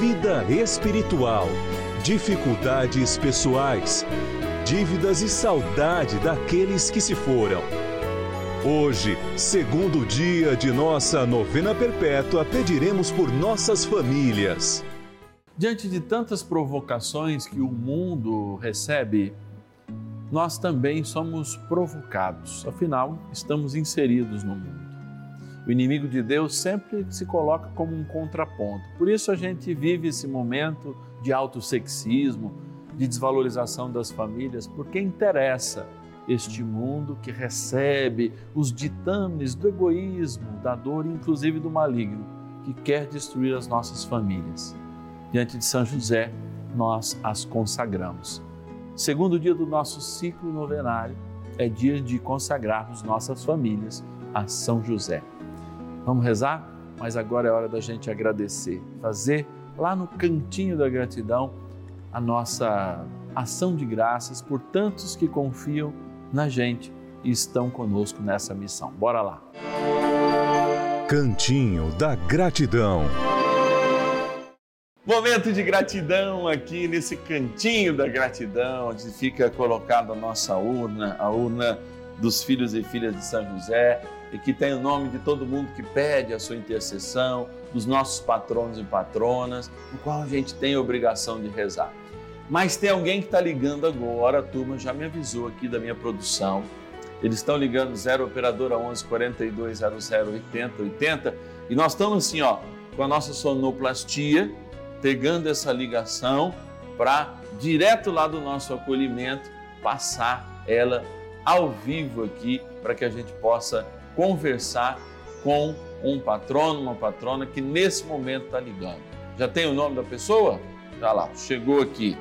vida espiritual, dificuldades pessoais, dívidas e saudade daqueles que se foram. Hoje, segundo dia de nossa novena perpétua, pediremos por nossas famílias. Diante de tantas provocações que o mundo recebe, nós também somos provocados, afinal, estamos inseridos no mundo. O inimigo de Deus sempre se coloca como um contraponto. Por isso a gente vive esse momento de autossexismo, de desvalorização das famílias, porque interessa este mundo que recebe os ditames do egoísmo, da dor, inclusive do maligno, que quer destruir as nossas famílias. Diante de São José, nós as consagramos. Segundo dia do nosso ciclo novenário é dia de consagrarmos nossas famílias a São José. Vamos rezar? Mas agora é hora da gente agradecer, fazer lá no cantinho da gratidão a nossa ação de graças por tantos que confiam na gente e estão conosco nessa missão. Bora lá. Cantinho da gratidão. Momento de gratidão aqui nesse cantinho da gratidão, onde fica colocada a nossa urna, a urna dos filhos e filhas de São José e que tem o nome de todo mundo que pede a sua intercessão, dos nossos patronos e patronas, no qual a gente tem a obrigação de rezar. Mas tem alguém que está ligando agora, a turma já me avisou aqui da minha produção. Eles estão ligando 0 operadora 11 42 00 80 80 e nós estamos assim, ó, com a nossa sonoplastia, pegando essa ligação para direto lá do nosso acolhimento passar ela ao vivo aqui para que a gente possa conversar com um patrono, uma patrona que nesse momento está ligando. Já tem o nome da pessoa? Já lá, chegou aqui.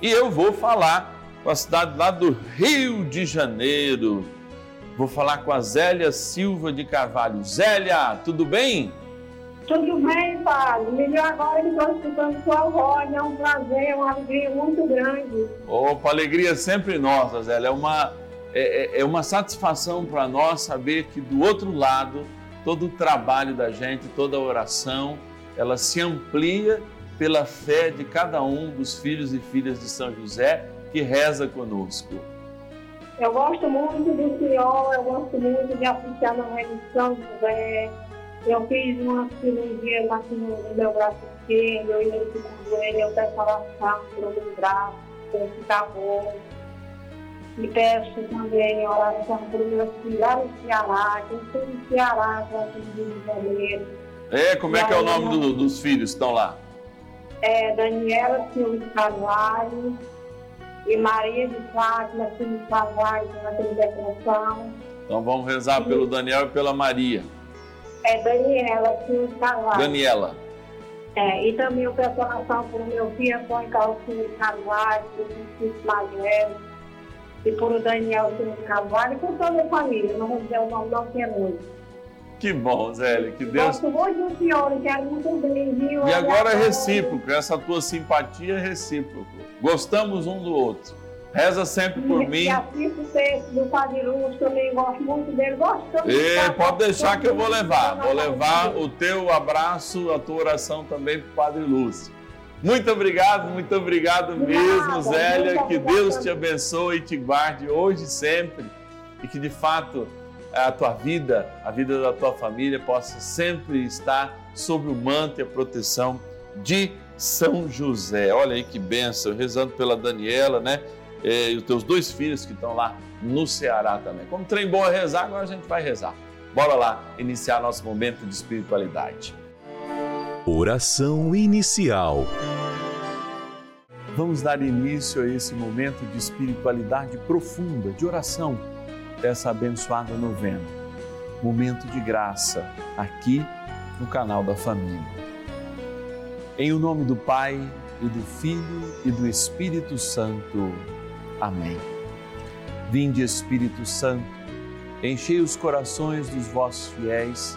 E eu vou falar com a cidade lá do Rio de Janeiro. Vou falar com a Zélia Silva de Carvalho. Zélia, tudo bem? Tudo bem, Padre. Melhor agora que estou escutando sua voz. É um prazer, uma alegria muito grande. Opa, alegria sempre nossa, Zélia. É uma é, é, é uma satisfação para nós saber que do outro lado, todo o trabalho da gente, toda a oração, ela se amplia pela fé de cada um dos filhos e filhas de São José que reza conosco. Eu gosto muito do Senhor, eu gosto muito de assistir na de São José. Eu fiz uma cirurgia aqui no meu braço esquerdo, eu ia no joelho, eu peço oração o meu braço, para ficar bom. E peço também oração para o meu filho lá no Ceará, que eu estou no Ceará, já no Rio de Janeiro. É, como é que é o nome do, dos filhos que estão lá? É Daniela Silva Carvalho e Maria de Fátima Silva Carvalho, que ela tem depressão. Então vamos rezar e... pelo Daniel e pela Maria. É Daniela Silva Carvalho. Daniela. É, e também eu peço oração para o meu filho, Antônio Carlos Silva Carvalho, para o Francisco Magelo e por o Daniel Silva Carvalho e por toda a família. Não vou dizer o nome não, que é muito. Que bom, Zélia, que Deus. Gosto muito do senhor, quero muito bem, viu? E agora é recíproco, essa tua simpatia é recíproca. Gostamos um do outro. Reza sempre por e, mim. E assisto texto do Padre Lúcio, também gosto muito dele. Gosto de E pode deixar que eu vou levar. Vou levar o teu abraço, a tua oração também para o Padre Lúcio. Muito obrigado, muito obrigado mesmo, nada, Zélia. Que. Deus te abençoe e te guarde hoje e sempre. E que de fato a tua vida, a vida da tua família possa sempre estar sob o manto e a proteção de São José. Olha aí que bênção, rezando pela Daniela, né? E os teus dois filhos que estão lá no Ceará também. Como trem bom é rezar, agora a gente vai rezar. Bora lá iniciar nosso momento de espiritualidade. Oração inicial. Vamos dar início a esse momento de espiritualidade profunda, de oração dessa abençoada novena. Momento de graça, aqui no canal da família. Em o nome do Pai e do Filho e do Espírito Santo. Amém. Vinde, Espírito Santo, enchei os corações dos vossos fiéis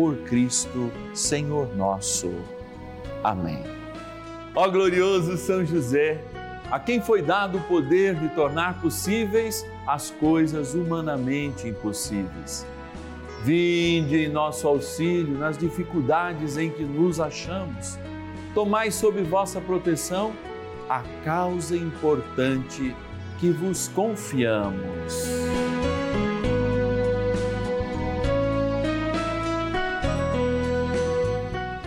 Por Cristo, Senhor nosso. Amém. Ó glorioso São José, a quem foi dado o poder de tornar possíveis as coisas humanamente impossíveis. Vinde em nosso auxílio nas dificuldades em que nos achamos. Tomai sob vossa proteção a causa importante que vos confiamos.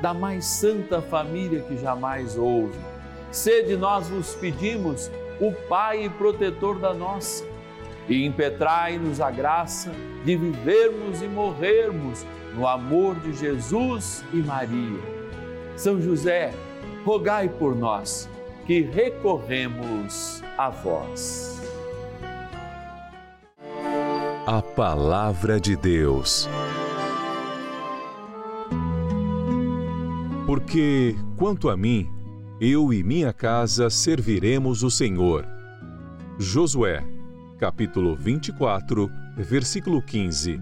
da mais santa família que jamais houve. Sede nós vos pedimos, o Pai protetor da nossa, e impetrai-nos a graça de vivermos e morrermos no amor de Jesus e Maria. São José, rogai por nós que recorremos a vós. A palavra de Deus. Porque, quanto a mim, eu e minha casa serviremos o Senhor. Josué, capítulo 24, versículo 15.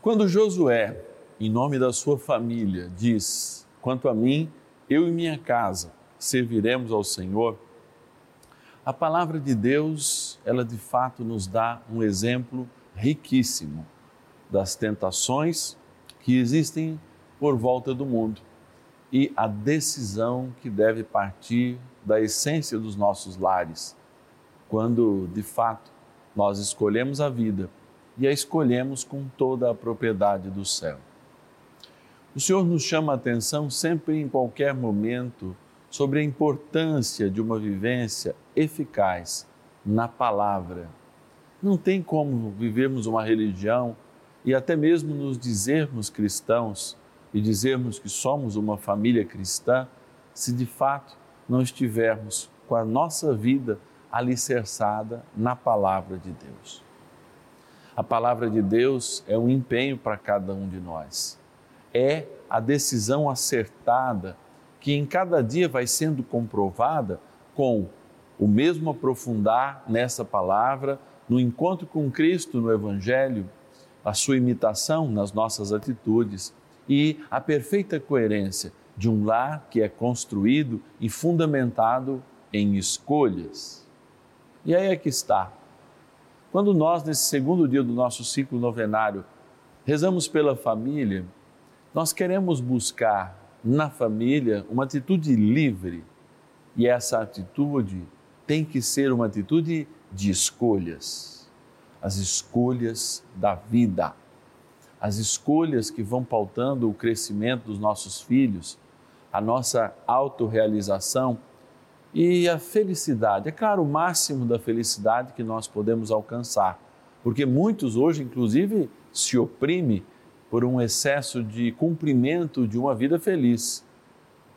Quando Josué, em nome da sua família, diz: Quanto a mim, eu e minha casa serviremos ao Senhor, a palavra de Deus, ela de fato nos dá um exemplo riquíssimo das tentações que existem por volta do mundo e a decisão que deve partir da essência dos nossos lares, quando de fato nós escolhemos a vida e a escolhemos com toda a propriedade do céu. O Senhor nos chama a atenção sempre em qualquer momento sobre a importância de uma vivência eficaz na palavra. Não tem como vivermos uma religião e até mesmo nos dizermos cristãos e dizermos que somos uma família cristã se de fato não estivermos com a nossa vida alicerçada na palavra de Deus. A palavra de Deus é um empenho para cada um de nós. É a decisão acertada que em cada dia vai sendo comprovada com o mesmo aprofundar nessa palavra, no encontro com Cristo no Evangelho, a sua imitação nas nossas atitudes e a perfeita coerência de um lar que é construído e fundamentado em escolhas. E aí é que está. Quando nós, nesse segundo dia do nosso ciclo novenário, rezamos pela família, nós queremos buscar na família uma atitude livre. E essa atitude tem que ser uma atitude de escolhas. As escolhas da vida, as escolhas que vão pautando o crescimento dos nossos filhos, a nossa autorrealização e a felicidade. É claro, o máximo da felicidade que nós podemos alcançar, porque muitos hoje, inclusive, se oprimem por um excesso de cumprimento de uma vida feliz.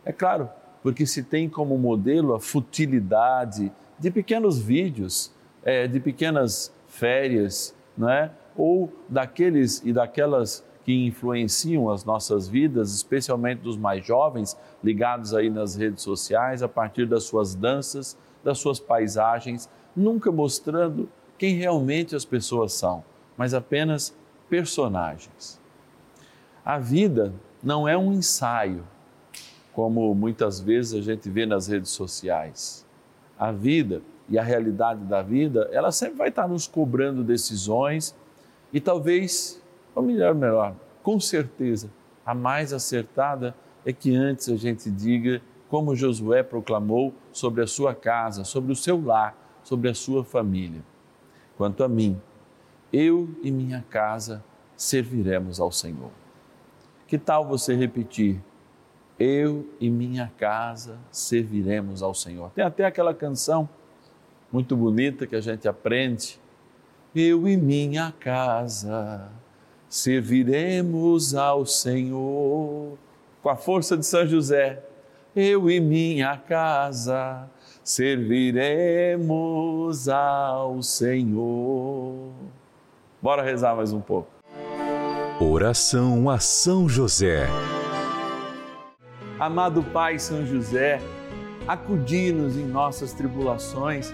É claro, porque se tem como modelo a futilidade de pequenos vídeos, é, de pequenas férias, não é? ou daqueles e daquelas que influenciam as nossas vidas, especialmente dos mais jovens, ligados aí nas redes sociais, a partir das suas danças, das suas paisagens, nunca mostrando quem realmente as pessoas são, mas apenas personagens. A vida não é um ensaio, como muitas vezes a gente vê nas redes sociais. A vida e a realidade da vida, ela sempre vai estar nos cobrando decisões e talvez ou melhor, melhor, com certeza, a mais acertada é que antes a gente diga como Josué proclamou sobre a sua casa, sobre o seu lar, sobre a sua família. Quanto a mim, eu e minha casa serviremos ao Senhor. Que tal você repetir? Eu e minha casa serviremos ao Senhor. Tem até aquela canção muito bonita que a gente aprende. Eu e minha casa serviremos ao Senhor. Com a força de São José, eu e minha casa serviremos ao Senhor. Bora rezar mais um pouco. Oração a São José. Amado Pai São José, acudi-nos em nossas tribulações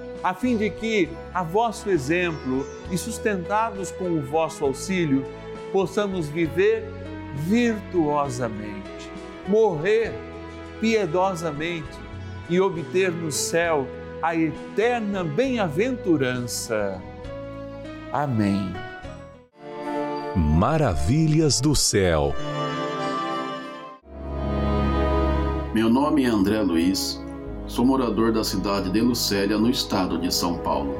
a fim de que, a vosso exemplo e sustentados com o vosso auxílio, possamos viver virtuosamente, morrer piedosamente e obter no céu a eterna bem-aventurança. Amém. Maravilhas do céu. Meu nome é André Luiz, sou morador da cidade de Lucélia, no estado de São Paulo.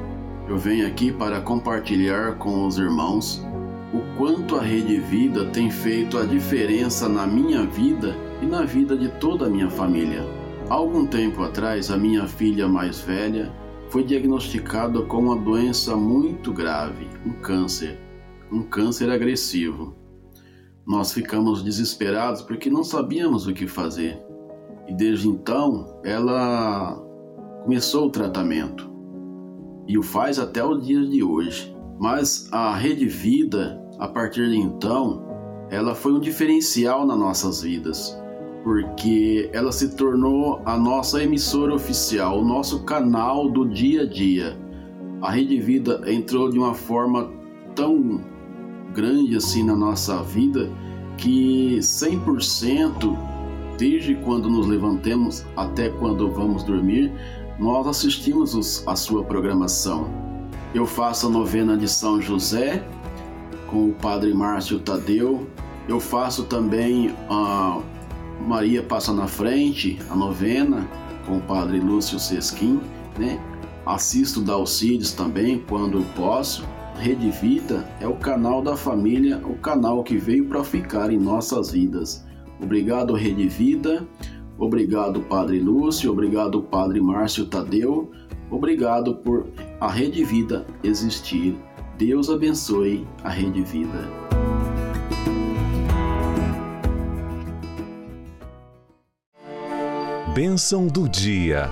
Eu venho aqui para compartilhar com os irmãos o quanto a Rede Vida tem feito a diferença na minha vida e na vida de toda a minha família. Há algum tempo atrás, a minha filha mais velha foi diagnosticada com uma doença muito grave, um câncer, um câncer agressivo. Nós ficamos desesperados porque não sabíamos o que fazer. E desde então, ela começou o tratamento e o faz até o dia de hoje. Mas a Rede Vida, a partir de então, ela foi um diferencial nas nossas vidas porque ela se tornou a nossa emissora oficial, o nosso canal do dia a dia. A Rede Vida entrou de uma forma tão grande assim na nossa vida que 100% desde quando nos levantemos até quando vamos dormir, nós assistimos os, a sua programação. Eu faço a novena de São José com o Padre Márcio Tadeu. Eu faço também a uh, Maria passa na frente, a novena, com o Padre Lúcio Sesquim, né? Assisto Dalcides também quando posso. Rede Vida é o canal da família, o canal que veio para ficar em nossas vidas. Obrigado, Rede Vida. Obrigado, Padre Lúcio. Obrigado, Padre Márcio Tadeu. Obrigado por a Rede Vida existir. Deus abençoe a Rede Vida. Bênção do dia.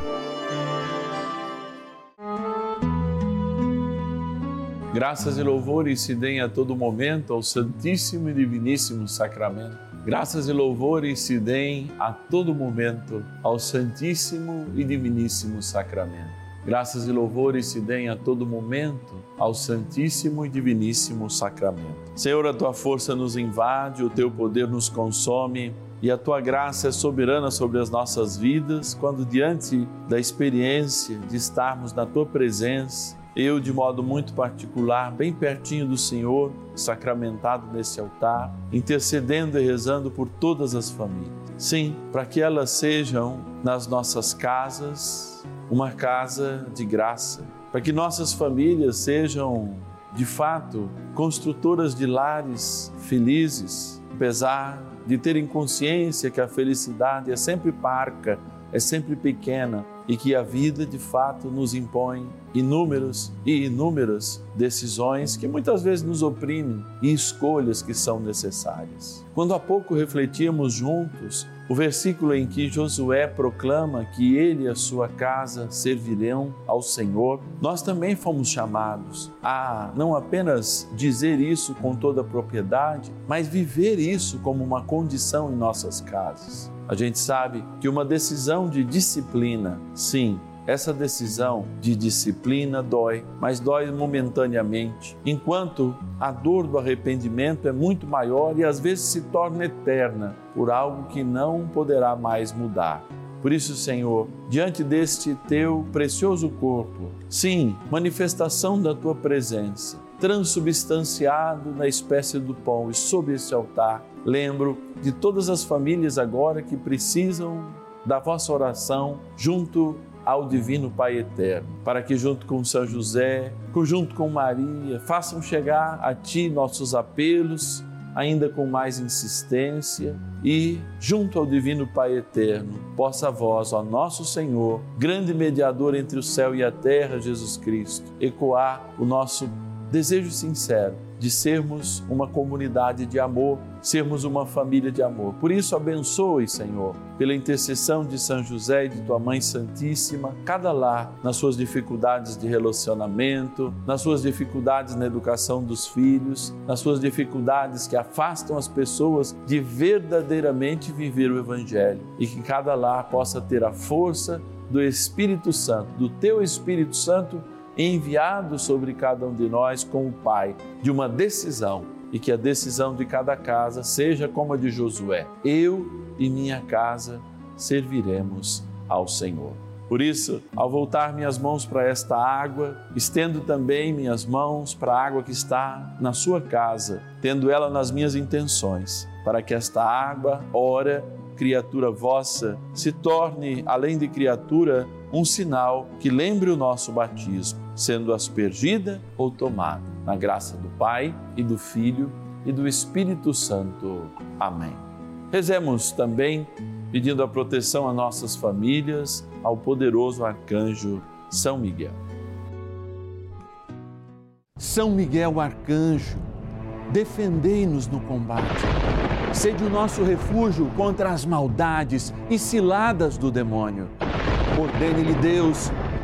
Graças e louvores se deem a todo momento ao Santíssimo e Diviníssimo Sacramento. Graças e louvores se deem a todo momento ao Santíssimo e Diviníssimo Sacramento. Graças e louvores se deem a todo momento ao Santíssimo e Diviníssimo Sacramento. Senhor, a tua força nos invade, o teu poder nos consome e a tua graça é soberana sobre as nossas vidas quando, diante da experiência de estarmos na tua presença, eu, de modo muito particular, bem pertinho do Senhor, sacramentado nesse altar, intercedendo e rezando por todas as famílias. Sim, para que elas sejam nas nossas casas uma casa de graça, para que nossas famílias sejam, de fato, construtoras de lares felizes, apesar de terem consciência que a felicidade é sempre parca, é sempre pequena e que a vida de fato nos impõe inúmeras e inúmeras decisões que muitas vezes nos oprimem e escolhas que são necessárias. Quando há pouco refletíamos juntos o versículo em que Josué proclama que ele e a sua casa servirão ao Senhor, nós também fomos chamados a não apenas dizer isso com toda a propriedade, mas viver isso como uma condição em nossas casas. A gente sabe que uma decisão de disciplina, sim, essa decisão de disciplina dói, mas dói momentaneamente, enquanto a dor do arrependimento é muito maior e às vezes se torna eterna por algo que não poderá mais mudar. Por isso, Senhor, diante deste teu precioso corpo, sim, manifestação da tua presença, transubstanciado na espécie do pão e sob esse altar, lembro de todas as famílias agora que precisam da vossa oração junto ao Divino Pai Eterno, para que, junto com São José, junto com Maria, façam chegar a Ti nossos apelos, ainda com mais insistência, e, junto ao Divino Pai Eterno, possa vós, ó nosso Senhor, grande mediador entre o céu e a terra, Jesus Cristo, ecoar o nosso desejo sincero de sermos uma comunidade de amor, sermos uma família de amor. Por isso, abençoe, Senhor, pela intercessão de São José e de tua Mãe Santíssima, cada lar nas suas dificuldades de relacionamento, nas suas dificuldades na educação dos filhos, nas suas dificuldades que afastam as pessoas de verdadeiramente viver o Evangelho e que cada lar possa ter a força do Espírito Santo, do teu Espírito Santo enviado sobre cada um de nós como Pai de uma decisão e que a decisão de cada casa seja como a de Josué: eu e minha casa serviremos ao Senhor. Por isso, ao voltar minhas mãos para esta água, estendo também minhas mãos para a água que está na sua casa, tendo ela nas minhas intenções, para que esta água, ora, criatura vossa, se torne, além de criatura, um sinal que lembre o nosso batismo, sendo aspergida ou tomada, na graça do Pai e do Filho e do Espírito Santo. Amém. Rezemos também pedindo a proteção a nossas famílias, ao poderoso arcanjo São Miguel. São Miguel arcanjo, defendei-nos no combate. Sede o nosso refúgio contra as maldades e ciladas do demônio. Ordene-lhe Deus,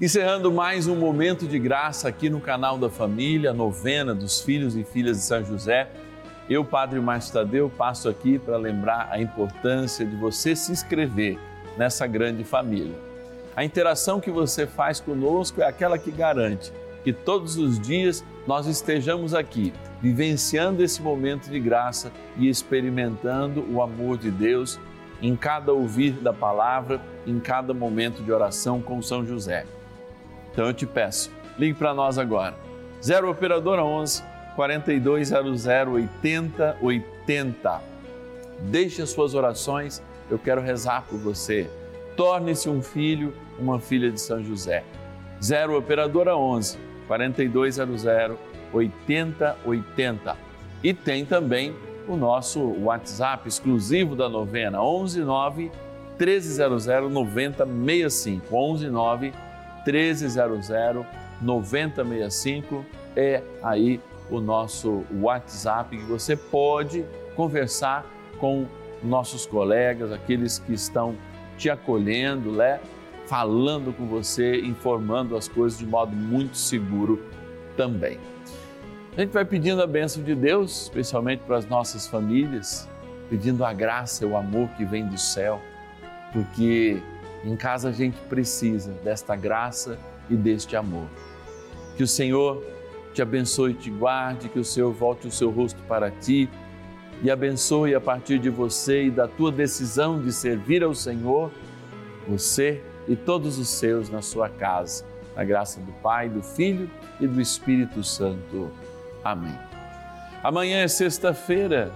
Encerrando mais um momento de graça aqui no canal da família, novena dos filhos e filhas de São José. Eu, Padre Márcio Tadeu, passo aqui para lembrar a importância de você se inscrever nessa grande família. A interação que você faz conosco é aquela que garante que todos os dias nós estejamos aqui, vivenciando esse momento de graça e experimentando o amor de Deus em cada ouvir da palavra, em cada momento de oração com São José. Então eu te peço, ligue para nós agora. 0 operadora 11 4200 8080. Deixe as suas orações, eu quero rezar por você. Torne-se um filho, uma filha de São José. 0 operadora 11 4200 8080. E tem também o nosso WhatsApp exclusivo da novena 119 1300 9065. 119 1300 9065 é aí o nosso WhatsApp que você pode conversar com nossos colegas, aqueles que estão te acolhendo, né? falando com você, informando as coisas de modo muito seguro também. A gente vai pedindo a bênção de Deus, especialmente para as nossas famílias, pedindo a graça e o amor que vem do céu, porque em casa a gente precisa desta graça e deste amor. Que o Senhor te abençoe e te guarde, que o Senhor volte o seu rosto para ti e abençoe a partir de você e da tua decisão de servir ao Senhor, você e todos os seus na sua casa. Na graça do Pai, do Filho e do Espírito Santo. Amém. Amanhã é sexta-feira,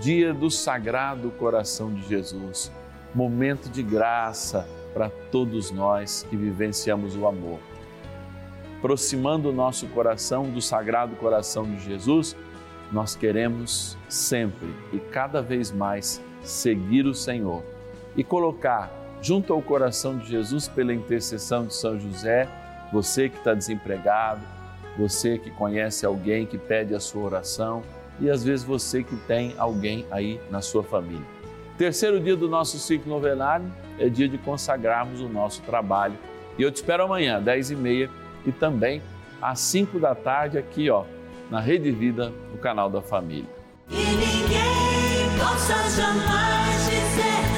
dia do Sagrado Coração de Jesus. Momento de graça para todos nós que vivenciamos o amor. Aproximando o nosso coração do Sagrado Coração de Jesus, nós queremos sempre e cada vez mais seguir o Senhor e colocar junto ao coração de Jesus, pela intercessão de São José, você que está desempregado, você que conhece alguém que pede a sua oração e às vezes você que tem alguém aí na sua família. Terceiro dia do nosso ciclo novenário é dia de consagrarmos o nosso trabalho. E eu te espero amanhã, 10 e meia, e também às 5 da tarde aqui, ó, na Rede Vida, no canal da Família. E ninguém possa jamais dizer